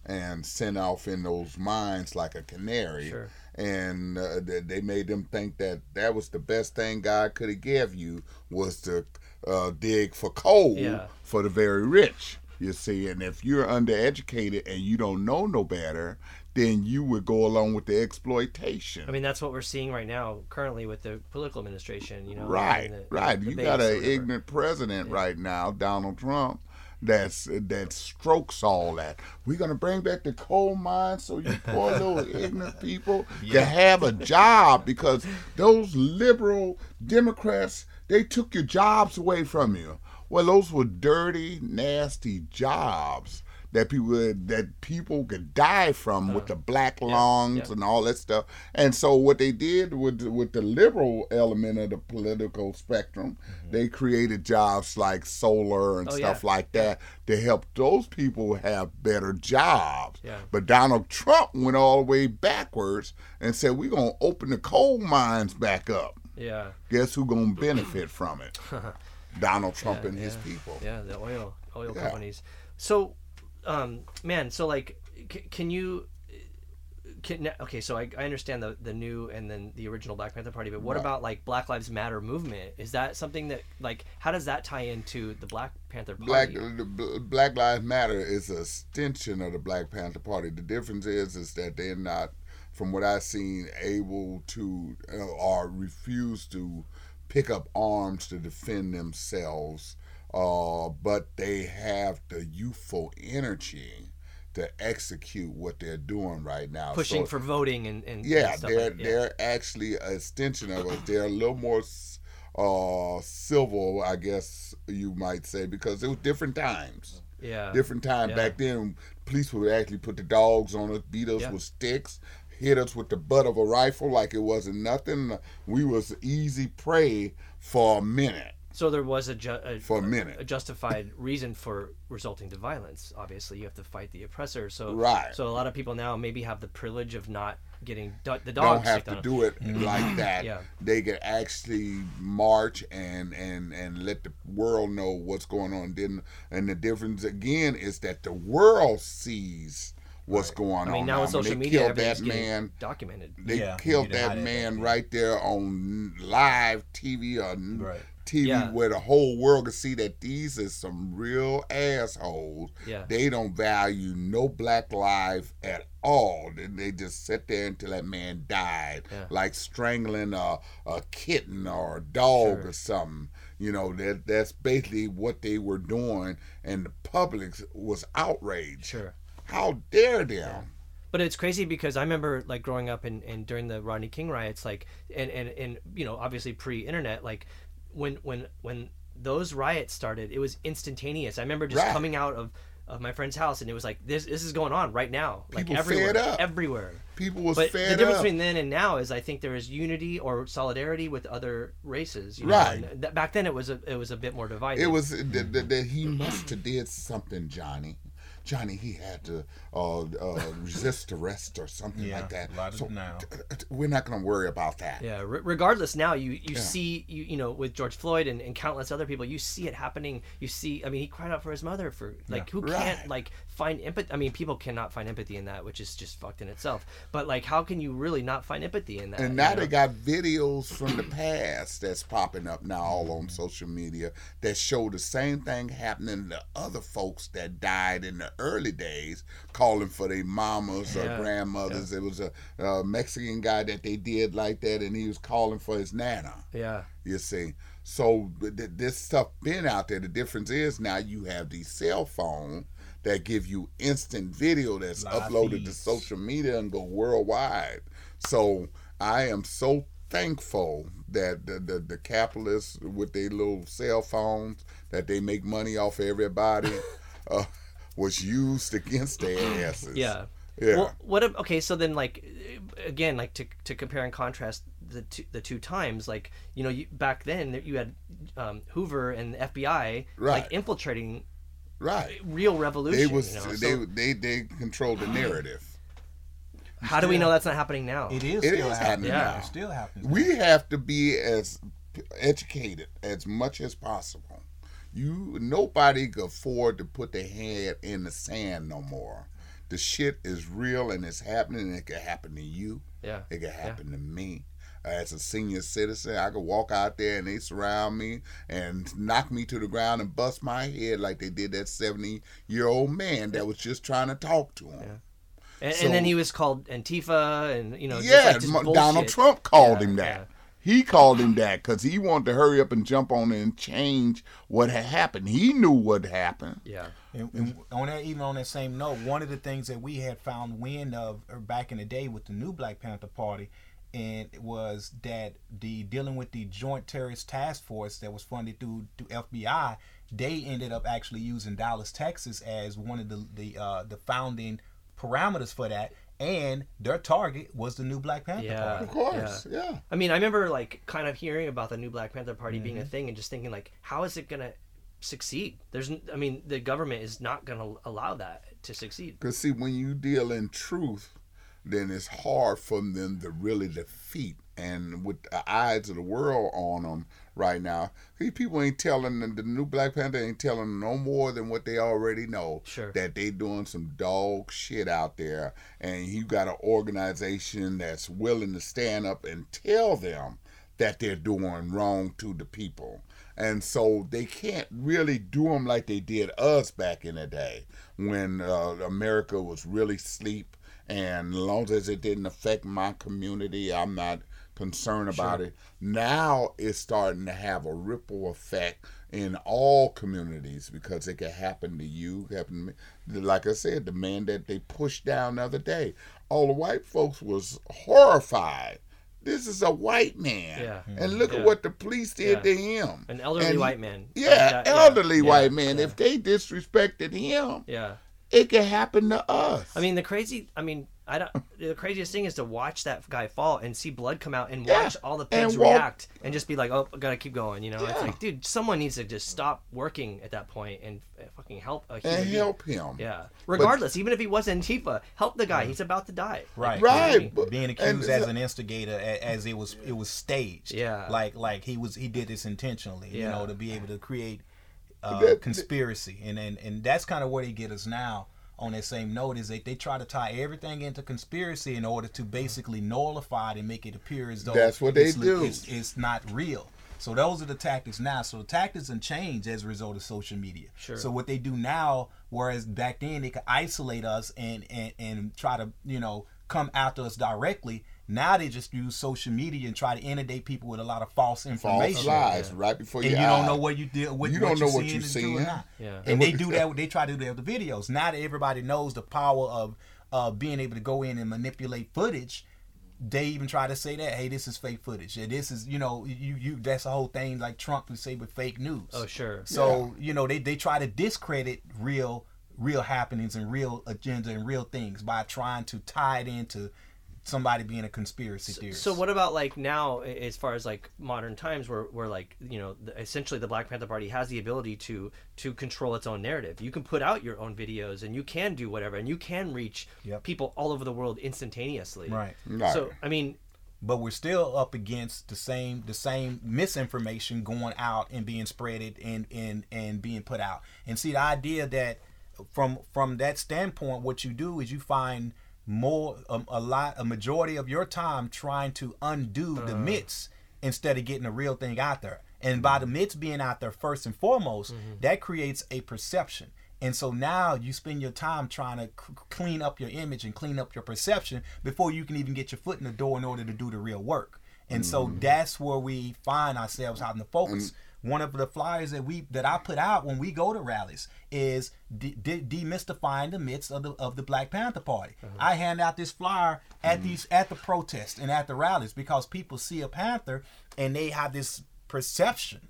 and sent off in those mines like a canary. Sure. And uh, they, they made them think that that was the best thing God could have give you was to uh, dig for coal Yeah. for the very rich. You see, and if you're undereducated and you don't know no better, then you would go along with the exploitation. I mean, that's what we're seeing right now, currently with the political administration. You know, right, the- right. the You got an ignorant president right now, Donald Trump. That's that strokes all that. We're gonna bring back the coal mines so you poor little ignorant people can have a job because those liberal Democrats they took your jobs away from you. Well, those were dirty, nasty jobs that people that people could die from with the black lungs Uh, yeah. and all that stuff. And so what they did with with the liberal element of the political spectrum, they created jobs like solar and Mm-hmm. Oh, stuff yeah. like that to help those people have better jobs. Yeah. But Donald Trump went all the way backwards and said we're gonna open the coal mines back up. Yeah, Guess who gonna benefit from it? Donald Trump Yeah, and his people. yeah, the oil oil Yeah. companies. So, um, man, so like, c- can you? Can, okay, so I, I understand the the new and then the original Black Panther Party, but what Right. about like Black Lives Matter movement? Is that something that like how does that tie into the Black Panther Black Party? the Black Lives Matter is a extension of the Black Panther Party. The difference is is that they're not, from what I've seen, able to uh, or refuse to pick up arms to defend themselves. Uh, but they have the youthful energy to execute what they're doing right now. pushing So- for voting and, and yeah, and they're like, yeah. they're actually an extension of us. They're a little more uh, civil, I guess you might say, because it was different times. yeah Different time yeah. back then. Police would actually put the dogs on us, beat us Yeah. with sticks, hit us with the butt of a rifle like it wasn't nothing. We was easy prey for a minute. So there was a, ju- a For a minute. a justified reason for resulting to violence. Obviously, you have to fight the oppressor. So Right. So a lot of people now maybe have the privilege of not getting do- the don't dogs. have kicked to on do it like that. Yeah. They can actually march and and and let the world know what's going on. Then and the difference again is that the world sees what's going on. I mean, on. now with social they media, killed that man. documented. They Yeah, killed that man back right there on live TV or Right. TV Yeah. where the whole world could see that these are some real assholes. Yeah. They don't value no black life at all. They, they just sit there until that man died, Yeah. like strangling a, a kitten or a dog Sure. or something. You know, that that's basically what they were doing, and the public was outraged. Sure. How dare them? But it's crazy because I remember like growing up and, and during the Rodney King riots, like and, and, and you know, obviously pre internet, like when when when those riots started, it was instantaneous. I remember just Right. coming out of of my friend's house, and it was like this this is going on right now, like People everywhere, fed up. everywhere. People was But fed the difference up. between then and now is I think there is unity or solidarity with other races. You know? Right. Th- back then it was a it was a bit more divided. It was that he must have did something, Johnny. Johnny, he had to uh, uh, resist arrest or something Yeah, like that. a lot of so denial. t- t- we're not going to worry about that. Yeah. Re- regardless, now you you see you you know with George Floyd and, and countless other people, you see it happening. You see, I mean, he cried out for his mother for like who Right. can't like find empathy. I mean, people cannot find empathy in that, which is just fucked in itself. But like, how can you really not find empathy in that? And you now know? they got videos from the past that's popping up now all on social media that show the same thing happening to other folks that died in the early days, calling for their mamas Yeah, or grandmothers. There was a, a Mexican guy that they did like that, and he was calling for his nana. yeah. You see, so th- th- this stuff been out there. The difference is now you have these cell phones that give you instant video that's Live uploaded to social media and go worldwide. So I am so thankful that the, the, the capitalists with their little cell phones that they make money off everybody uh, was used against their asses. Yeah. Yeah. Well, what? Okay, so then like, again, like to to compare and contrast the two, the two times, like you know, you, back then you had um, Hoover and the FBI Right. like infiltrating right. real revolution. They was you know? they, so they they control the narrative. how do we know that's not happening now? It is It still is happening. happening now. now. It's still happening. we have to be as educated as much as possible. You nobody can afford to put their head in the sand no more. The shit is real and it's happening. And it could happen to you. Yeah. It could happen to me. As a senior citizen, I could walk out there and they surround me and knock me to the ground and bust my head like they did that seventy year old man that was just trying to talk to him. And, So- and then he was called Antifa, and you know, just like just Donald Trump called Yeah, him that. yeah. He called him that because he wanted to hurry up and jump on it and change what had happened. He knew what happened. Yeah. And, and on that, even on that same note, one of the things that we had found wind of er, back in the day with the new Black Panther Party, and it was that the dealing with the Joint Terrorist Task Force that was funded through through FBI, they ended up actually using Dallas, Texas, as one of the the uh, the founding parameters for that, and their target was the new Black Panther Yeah. Party. Of course, yeah. I mean, I remember like kind of hearing about the new Black Panther Party being Mm-hmm. a thing and just thinking like, how is it gonna succeed? There's, I mean, the government is not gonna allow that to succeed. Because see, when you deal in truth, then it's hard for them to really defeat. And with the eyes of the world on them right now, these people ain't telling the, the new Black Panther ain't telling no more than what they already know. Sure. That they doing some dog shit out there, and you got an organization that's willing to stand up and tell them that they're doing wrong to the people. And so they can't really do them like they did us back in the day when uh, America was really asleep. And as long as it didn't affect my community, I'm not concerned about it. Now it's starting to have a ripple effect in all communities because it could happen to you, happen to me. Like I said, the man that they pushed down the other day, all the white folks was horrified. This is a white man. Yeah. And mm-hmm. look Yeah. at what the police did Yeah. to him. An elderly And- white man. Yeah, elderly white man. If they disrespected him, Yeah. It could happen to us. I mean, the crazy. I mean, I don't. The craziest thing is to watch that guy fall and see blood come out and Yeah, watch all the and walk- react and just be like, "Oh, I gotta keep going." You know, it's Yeah. like, dude, someone needs to just stop working at that point and uh, fucking help a human and being. help him. Yeah. Regardless, even if he was Antifa, help the guy. He's about to die. Right. Right. but- being and- accused as an instigator as it was it was staged Yeah. like like he was he did this intentionally Yeah. you know to be able to create uh, That- conspiracy. And, and and that's kind of where they get us now on that same note is that they try to tie everything into conspiracy in order to basically nullify it and make it appear as though That's what they it's, do. it's, it's not real. So those are the tactics now. So the tactics and change as a result of social media. Sure. so what they do now whereas back then they could isolate us and and, and try to you know come after us directly now they just use social media and try to inundate people with a lot of false information false lies right before and your you don't eyes. know what you did what You what don't know you're what seeing you're or seeing. not. Yeah. and they do that they try to do that with the videos now that everybody knows the power of uh, being able to go in and manipulate footage they even try to say that hey this is fake footage and this is you know you you that's the whole thing like trump would say with fake news Oh, sure. so you know they, they try to discredit real real happenings and real agenda and real things by trying to tie it into somebody being a conspiracy theorist. So what about like now, as far as like modern times, where where like you know the, essentially the Black Panther Party has the ability to to control its own narrative. You can put out your own videos, and you can do whatever, and you can reach Yep. people all over the world instantaneously. Right. Right. So I mean, but we're still up against the same the same misinformation going out and being spreaded and and and being put out and see the idea that from from that standpoint what you do is you find more um, a lot a majority of your time trying to undo the uh. myths instead of getting the real thing out there and by the myths being out there first and foremost mm-hmm. that creates a perception and so now you spend your time trying to c- clean up your image and clean up your perception before you can even get your foot in the door in order to do the real work. And so mm. that's where we find ourselves having to focus. One of the flyers that we that I put out when we go to rallies is de- de- demystifying the myths of the of the Black Panther Party. Uh-huh. I hand out this flyer at mm-hmm. these at the protests and at the rallies because people see a panther and they have this perception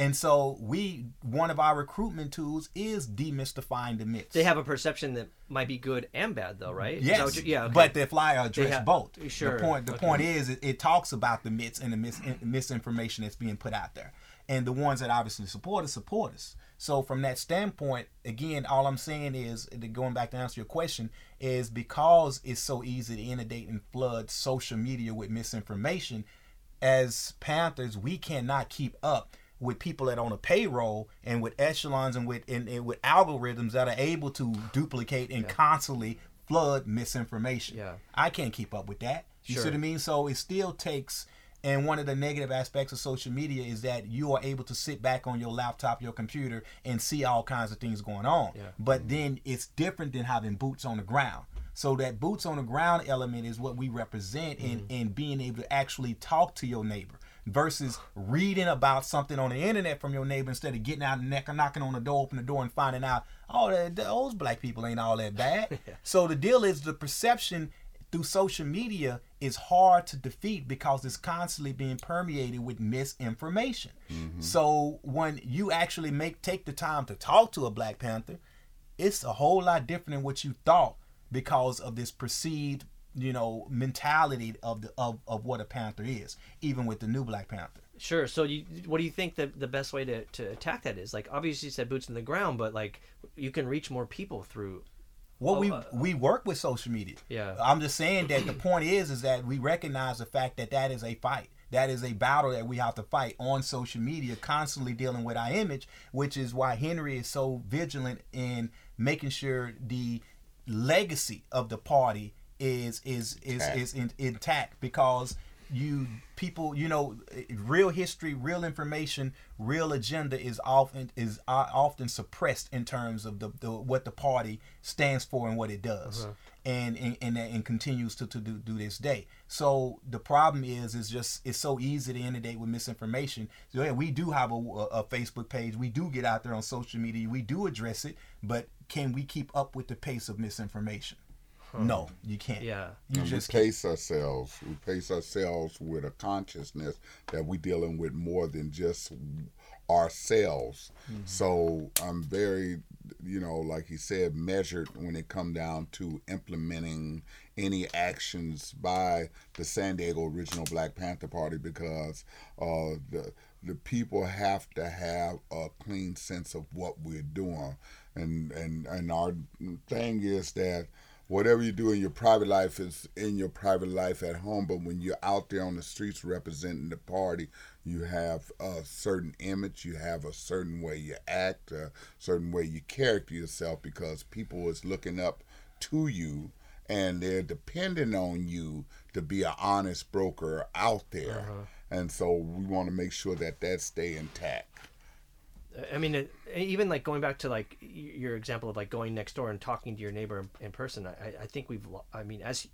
and so we one of our recruitment tools is demystifying the myths. they have a perception that might be good and bad, though, right? Yes, you- yeah. okay. but the flyer address have- both. sure, The point the okay. point is it, it talks about the myths and the mis, misinformation that's being put out there, and the ones that obviously support us support us. So from that standpoint, again, all I'm saying is going back to answer your question is because it's so easy to inundate and flood social media with misinformation. As Panthers, we cannot keep up with people that on a payroll and with echelons and with and, and with algorithms that are able to duplicate and constantly flood misinformation. Yeah. I can't keep up with that. You see what I mean? So it still takes and one of the negative aspects of social media is that you are able to sit back on your laptop, your computer, and see all kinds of things going on. Yeah. But mm-hmm. then it's different than having boots on the ground. So that boots on the ground element is what we represent in, mm-hmm. in being able to actually talk to your neighbor versus reading about something on the internet from your neighbor instead of getting out and neck knocking on the door, open the door and finding out, oh, th- th- those black people ain't all that bad. So the deal is the perception through social media is hard to defeat because it's constantly being permeated with misinformation. Mm-hmm. So when you actually make take the time to talk to a Black Panther, it's a whole lot different than what you thought because of this perceived, you know, mentality of the of, of what a Panther is, even with the new Black Panther. Sure. So, you, what do you think the the best way to, to attack that is? Like, obviously, you said boots in the ground, but like, you can reach more people through. Well, Oh, we uh, we work with social media. Yeah. I'm just saying that the point is is that we recognize the fact that that is a fight. That is a battle that we have to fight on social media, constantly dealing with our image, which is why Henry is so vigilant in making sure the legacy of the party is is is Intact. is in, intact because you people you know real history real information real agenda is often is uh, often suppressed in terms of the, the what the party stands for and what it does. And, and and and continues to, to do, do this day. So the problem is is just it's so easy to inundate with misinformation. So yeah we do have a, a facebook page. We do get out there on social media. We do address it. But can we keep up with the pace of misinformation no you can't Yeah. you And just we pace ourselves. We pace ourselves with a consciousness that we're dealing with more than just ourselves. So I'm very, you know, like he said, measured when it come down to implementing any actions by the San Diego Original Black Panther Party because uh, the the people have to have a clean sense of what we're doing, and and and our thing is that whatever you do in your private life is in your private life at home but when you're out there on the streets representing the party you have a certain image you have a certain way you act a certain way you character yourself because people is looking up to you and they're depending on you to be an honest broker out there. Uh-huh. And so we want to make sure that that stay intact I mean, it, even like going back to like your example of like going next door and talking to your neighbor in, in person. I, I think we've, I mean, as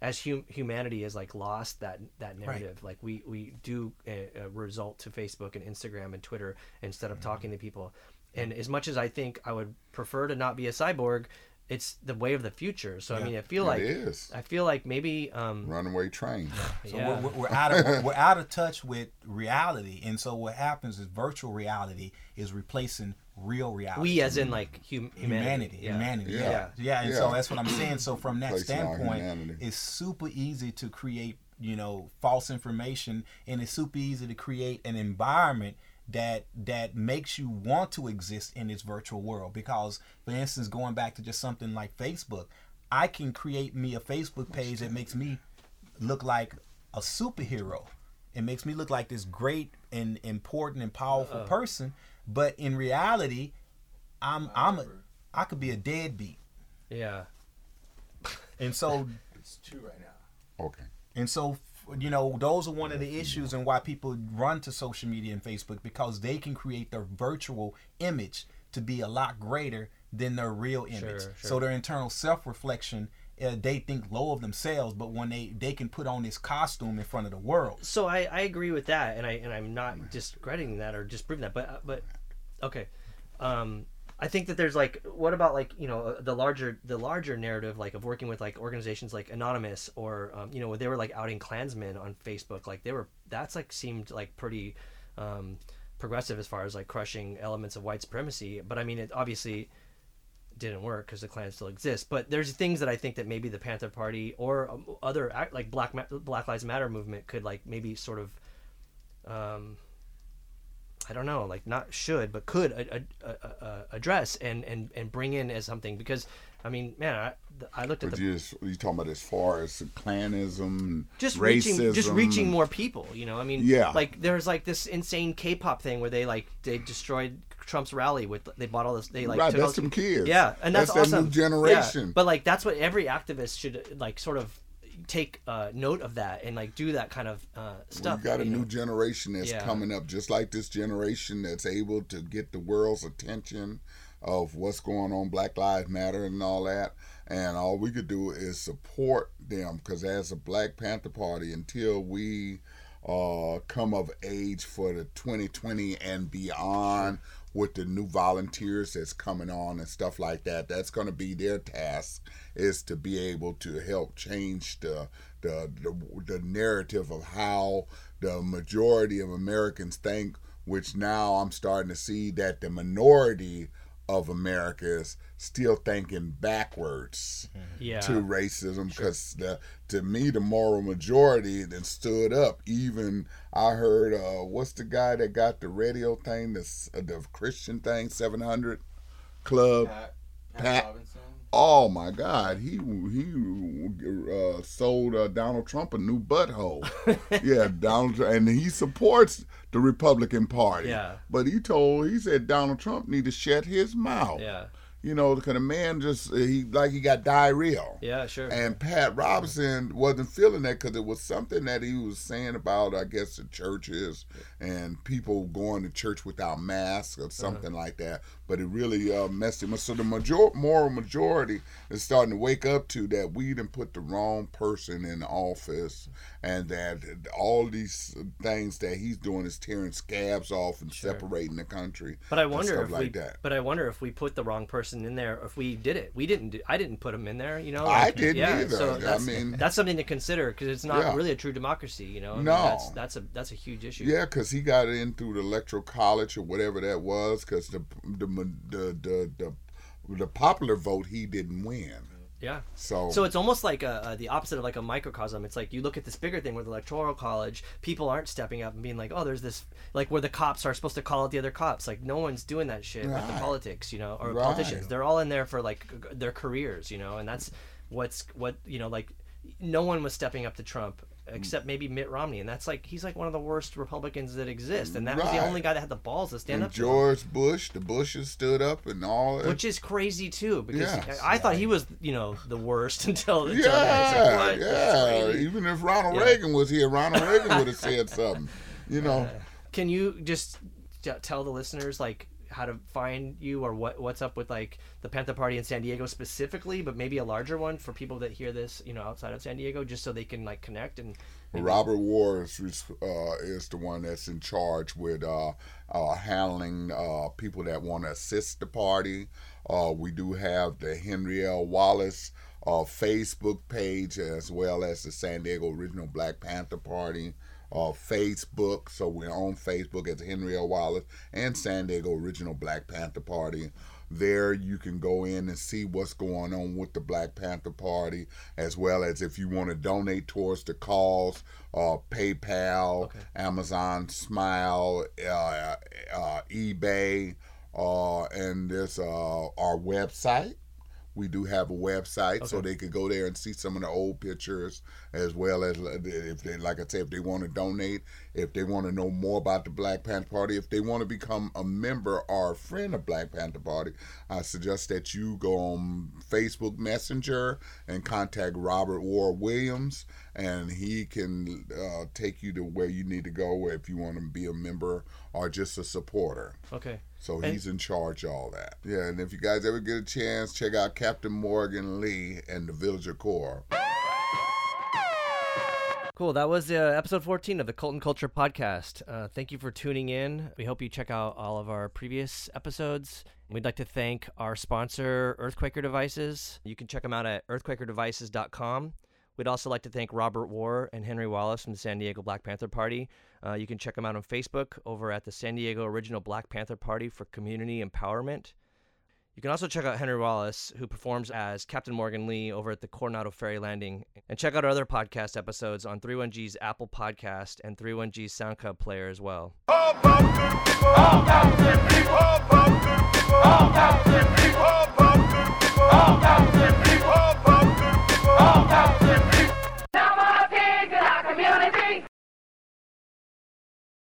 as hum, humanity has like lost that that narrative. Like we we do uh uh result to Facebook and Instagram and Twitter instead of talking to people. And as much as I think I would prefer to not be a cyborg, it's the way of the future. So I mean, I feel It like is. I feel like maybe um, Runaway train. So yeah. we're, we're, we're out of we're, we're out of touch with reality, and so what happens is virtual reality is replacing real reality. we as in like hum- humanity. humanity, yeah. humanity, Yeah. yeah, yeah, and so that's what I'm saying. So from that Replacing standpoint, it's super easy to create, you know, false information, and it's super easy to create an environment that that makes you want to exist in this virtual world. Because, for instance, going back to just something like Facebook, I can create me a Facebook page that makes me look like a superhero. It makes me look like this great and important and powerful Uh-uh. person, but in reality, I'm I'm a I could be a deadbeat. Yeah. And so It's two right now. Okay. and so you know those are one of the issues and why people run to social media and Facebook because they can create their virtual image to be a lot greater than their real image. Sure, So their internal self-reflection uh, they think low of themselves, but when they they can put on this costume in front of the world, So I, I agree with that, and I and I'm not discrediting that or disproving that, but but okay, um, I think that there's like what about like you know the larger the larger narrative like of working with like organizations like Anonymous or um, you know where they were like outing Klansmen on Facebook, like they were that's like seemed like pretty um, progressive as far as like crushing elements of white supremacy, but I mean it obviously didn't work because the Klan still exists. But there's things that I think that maybe the Panther Party or um, other like Black Black Lives Matter movement could like maybe sort of, um, I don't know, like not should but could a- a- a- address and and and bring in as something because I mean, man, I, I looked at But the you just you talking about as far as clanism, just racism, reaching just reaching more people you know i mean Yeah. like there's like this insane k-pop thing where they like they destroyed trump's rally with they bought all this they like Right, took that's this- some kids. yeah and that's, That's that awesome new generation. Yeah, but like that's what every activist should like sort of take uh, note of that and like do that kind of uh, stuff We got a know? new generation that's Yeah. coming up, just like this generation that's able to get the world's attention of what's going on, Black Lives Matter and all that. And all we could do is support them because as a Black Panther Party, until we uh, come of age for the 2020 and beyond with the new volunteers that's coming on and stuff like that, that's going to be their task is to be able to help change the the, the the narrative of how the majority of Americans think, which now I'm starting to see that the minority of America is still thinking backwards yeah. to racism because the to me the moral majority that stood up. Even i heard uh what's the guy that got the radio thing this uh, the christian thing 700 club? Pat, Pat- Robinson. Oh my god he he uh, sold uh, donald trump a new butthole. Yeah donald and he supports the republican party. Yeah. but he told he said donald trump need to shut his mouth. Yeah you know, because the man just he like he got diarrhea. yeah sure And Pat Robinson wasn't feeling that because it was something that he was saying about, I guess, the churches and people going to church without masks or something like that. But it really uh, messed him up. So the major- moral majority is starting to wake up to that we didn't put the wrong person in office and that all these things that he's doing is tearing scabs off and separating the country. But I wonder if like we, that. but I wonder if we put the wrong person in there. If we did it, we didn't. Do, I didn't put him in there. You know, I didn't yeah, either. So I that's, mean- that's something to consider because it's not Yeah. really a true democracy. You know, I mean, No. that's that's a that's a huge issue. Yeah, because he got in through the electoral college or whatever that was. Because the the, the the the the popular vote he didn't win. Yeah. So So it's almost like a, uh the opposite of like a microcosm. It's like you look at this bigger thing with the electoral college, people aren't stepping up and being like, oh, there's this like where the cops are supposed to call out the other cops. Like no one's doing that shit with the politics, you know, or Right. politicians. They're all in there for like their careers, you know, and that's what's what you know like no one was stepping up to Trump except maybe Mitt Romney, and that's like he's like one of the worst Republicans that exist, and that was the only guy that had the balls to stand and up. George Bush, the Bushes stood up and all that. Which is crazy too, because Yes. I, I thought he was, you know, the worst until, until yeah, like? Yeah. Even if Ronald Yeah. Reagan was here, Ronald Reagan would have said something. You know, uh, Can you just tell the listeners like how to find you or what what's up with like the Panther Party in San Diego specifically, but maybe a larger one for people that hear this, you know, outside of San Diego, just so they can like connect and maybe- Robert Ward is, uh, is the one that's in charge with uh, uh, handling uh, people that want to assist the party. Uh, we do have the Henry L. Wallace uh, Facebook page as well as the San Diego Original Black Panther Party uh, Facebook. So we're on Facebook as Henry L. Wallace and San Diego Original Black Panther Party. There you can go in and see what's going on with the Black Panther Party, as well as if you want to donate towards the cause, uh, PayPal, Amazon Smile, uh, uh, eBay, uh, and there's uh, our website. We do have a website, so they could go there and see some of the old pictures, as well as uh, if they, like I said, if they want to donate, if they want to know more about the Black Panther Party, if they want to become a member or a friend of Black Panther Party, I suggest that you go on Facebook Messenger and contact Robert Ward Williams, and he can uh, take you to where you need to go if you want to be a member or just a supporter. Okay. So And- he's in charge of all that. Yeah, and if you guys ever get a chance, check out Captain Morgan Lee and the Villager Corps. Cool. That was uh, episode 14 of the Cult and Culture podcast. Uh, thank you for tuning in. We hope you check out all of our previous episodes. We'd like to thank our sponsor, Earthquaker Devices. You can check them out at earthquakerdevices.com. We'd also like to thank Robert War and Henry Wallace from the San Diego Black Panther Party. Uh, you can check them out on Facebook over at the San Diego Original Black Panther Party for community empowerment. You can also check out Henry Wallace, who performs as Captain Morgan Lee over at the Coronado Ferry Landing. And check out our other podcast episodes on 31G's Apple Podcast and 31G's SoundCloud player as well. All people. All people. All people. All.